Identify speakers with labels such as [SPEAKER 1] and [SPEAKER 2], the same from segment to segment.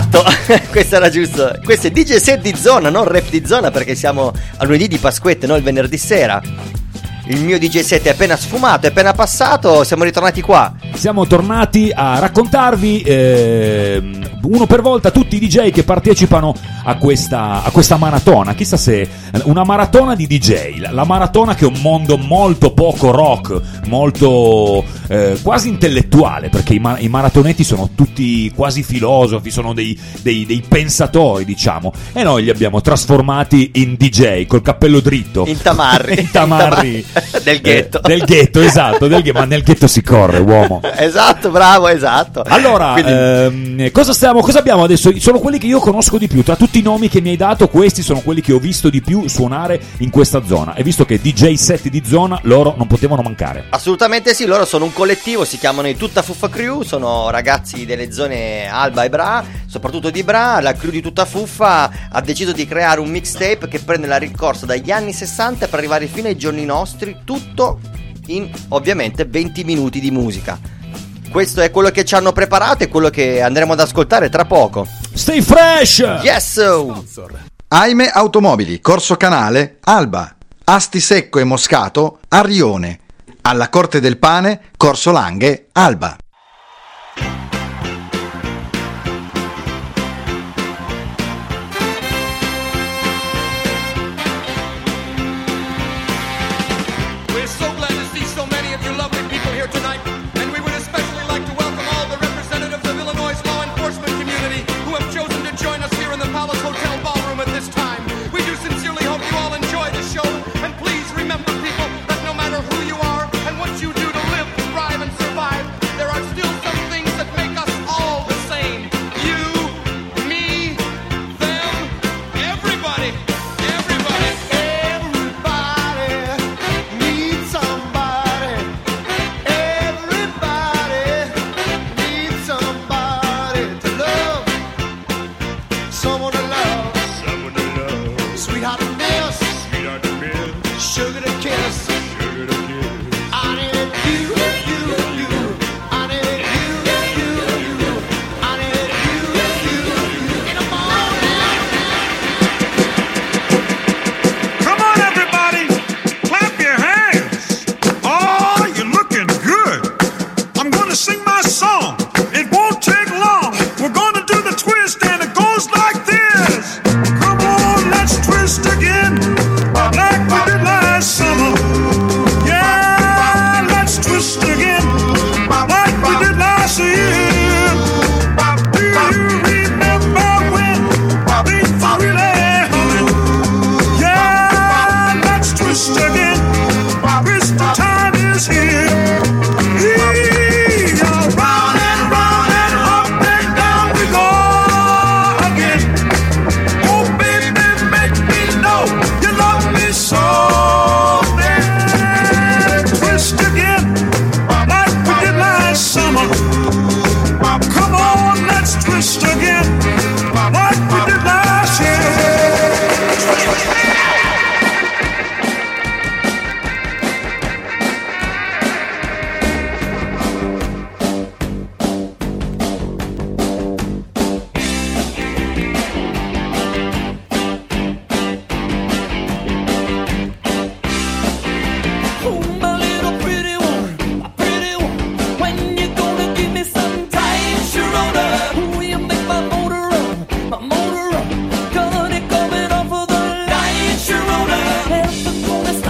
[SPEAKER 1] Esatto, questo era giusto. Questo è DJ set di zona, non rap di zona perché siamo a lunedì di Pasquette, non il venerdì sera. Il mio DJ set è appena sfumato, è appena passato, siamo ritornati qua.
[SPEAKER 2] Siamo tornati a raccontarvi ehm, uno per volta tutti i DJ che partecipano a questa, a questa maratona. Chissà se una maratona di DJ, la, la maratona che è un mondo molto poco rock, molto eh, quasi intellettuale, perché i, ma- i maratonetti sono tutti quasi filosofi, sono dei, dei- dei pensatori, diciamo, e noi li abbiamo trasformati in DJ col cappello dritto.
[SPEAKER 1] In tamarri.
[SPEAKER 2] In tamarri.
[SPEAKER 1] Del ghetto.
[SPEAKER 2] Eh, del ghetto, esatto, del ghe- ma nel ghetto si corre, uomo.
[SPEAKER 1] Esatto, bravo, esatto.
[SPEAKER 2] Allora,
[SPEAKER 1] Quindi-
[SPEAKER 2] ehm, cosa, stiamo, cosa abbiamo adesso? Sono quelli che io conosco di più. Tra tutti i nomi che mi hai dato, questi sono quelli che ho visto di più suonare in questa zona. E visto che DJ set di zona, loro non potevano mancare.
[SPEAKER 1] Assolutamente sì, loro sono un collettivo, si chiamano i Tutta Fuffa Crew, sono ragazzi delle zone Alba e Bra, soprattutto di Bra, la crew di Tutta Fuffa ha deciso di creare un mixtape che prende la ricorsa dagli anni 60 per arrivare fino ai giorni nostri, tutto in ovviamente 20 minuti di musica. Questo è quello che ci hanno preparato e quello che andremo ad ascoltare tra poco.
[SPEAKER 2] Stay fresh!
[SPEAKER 1] Yes!
[SPEAKER 3] Aime Automobili, Corso Canale, Alba. Asti Secco e Moscato, Arrione. Alla Corte del Pane, Corso Langhe, Alba.
[SPEAKER 4] the
[SPEAKER 5] corazón.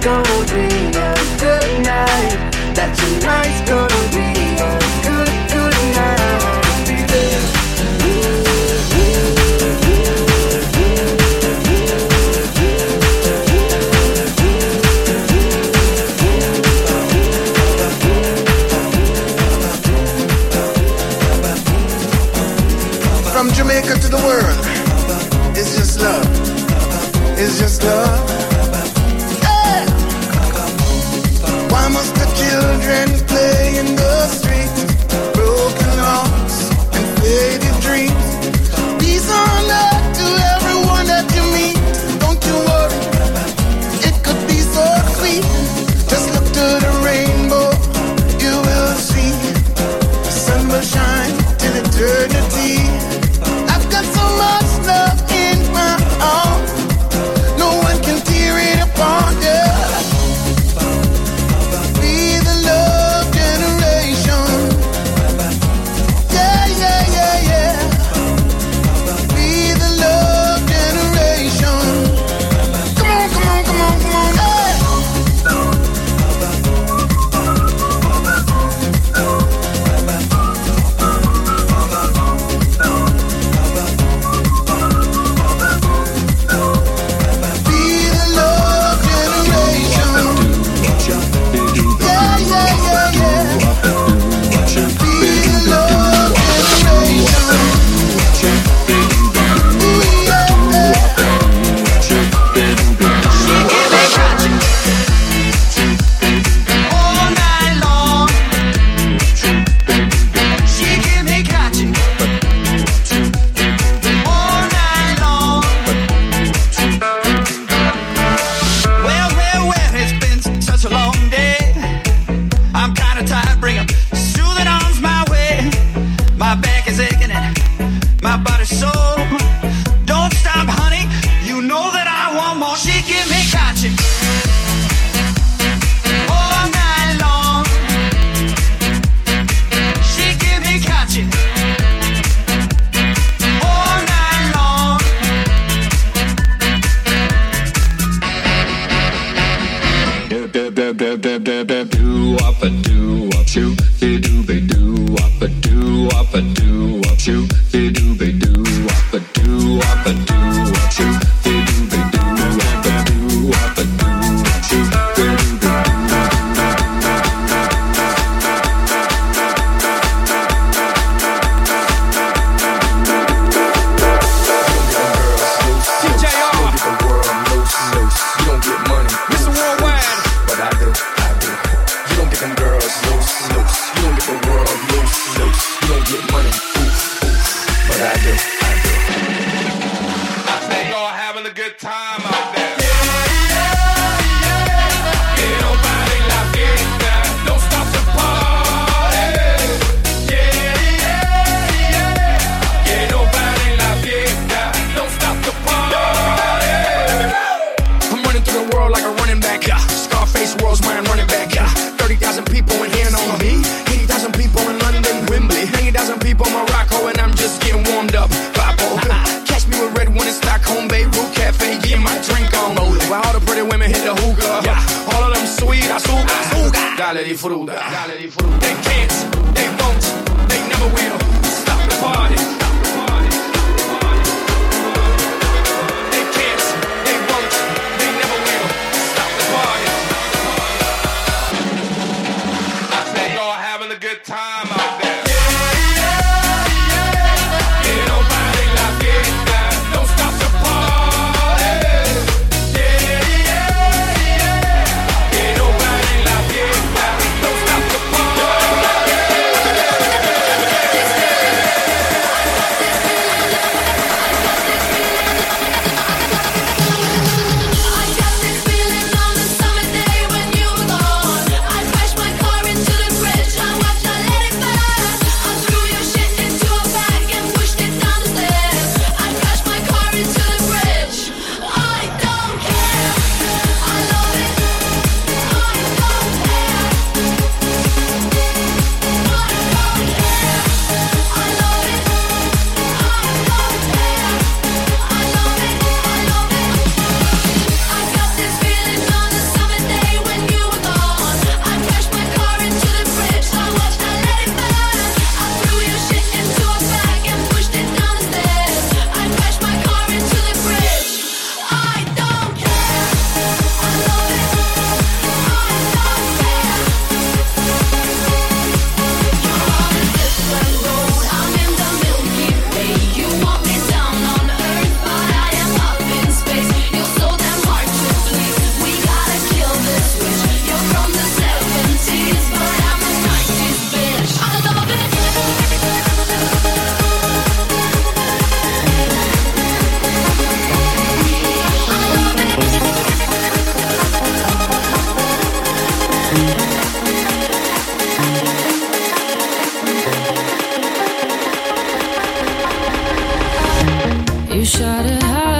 [SPEAKER 6] golden dale disfruta. Dale disfruta. They can't, they won't, they never will. Stop the party.
[SPEAKER 7] Shout it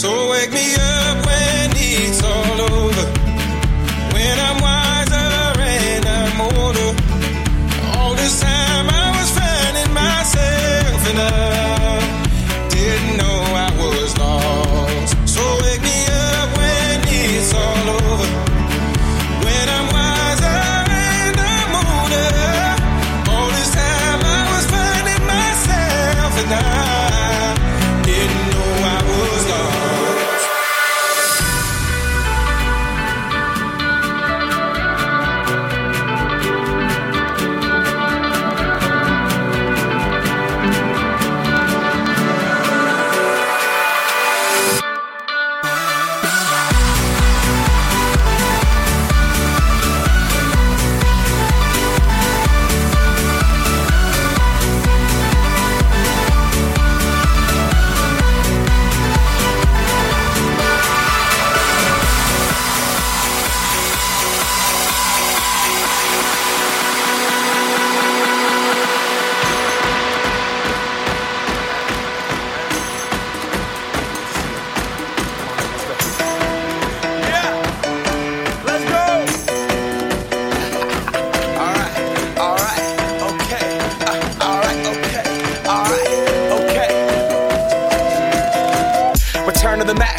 [SPEAKER 8] So wake me up when it's all over. When I'm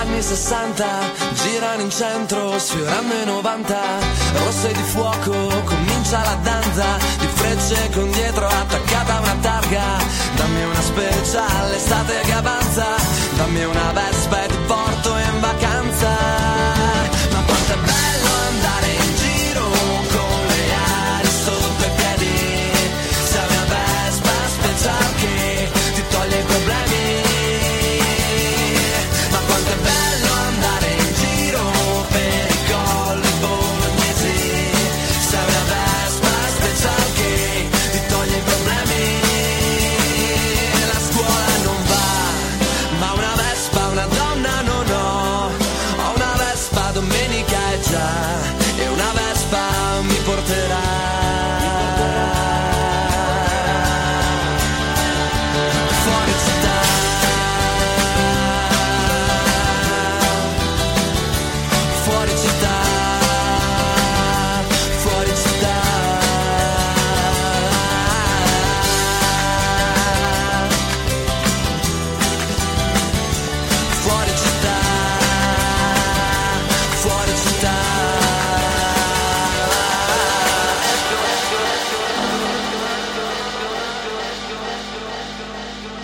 [SPEAKER 9] anni 60 girano in centro sfiorando i 90 rosse di fuoco comincia la danza. Di frecce con dietro attaccata una targa. Dammi una speciale estate che avanza. Dammi una vespa e ti porto in vacanza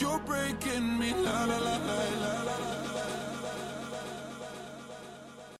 [SPEAKER 10] You're breaking me la la la la la la.